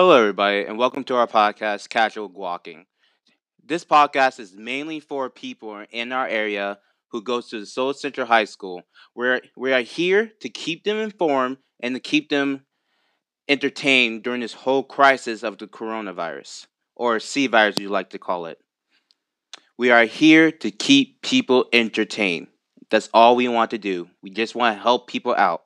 Hello, everybody, and welcome to our podcast, Casual Walking. This podcast is mainly for people in our area who goes to the Soul Center High School. We're, we are here to keep them informed and to keep them entertained during this whole crisis of the coronavirus, or C virus, you like to call it. We are here to keep people entertained. That's all we want to do. We just want to help people out.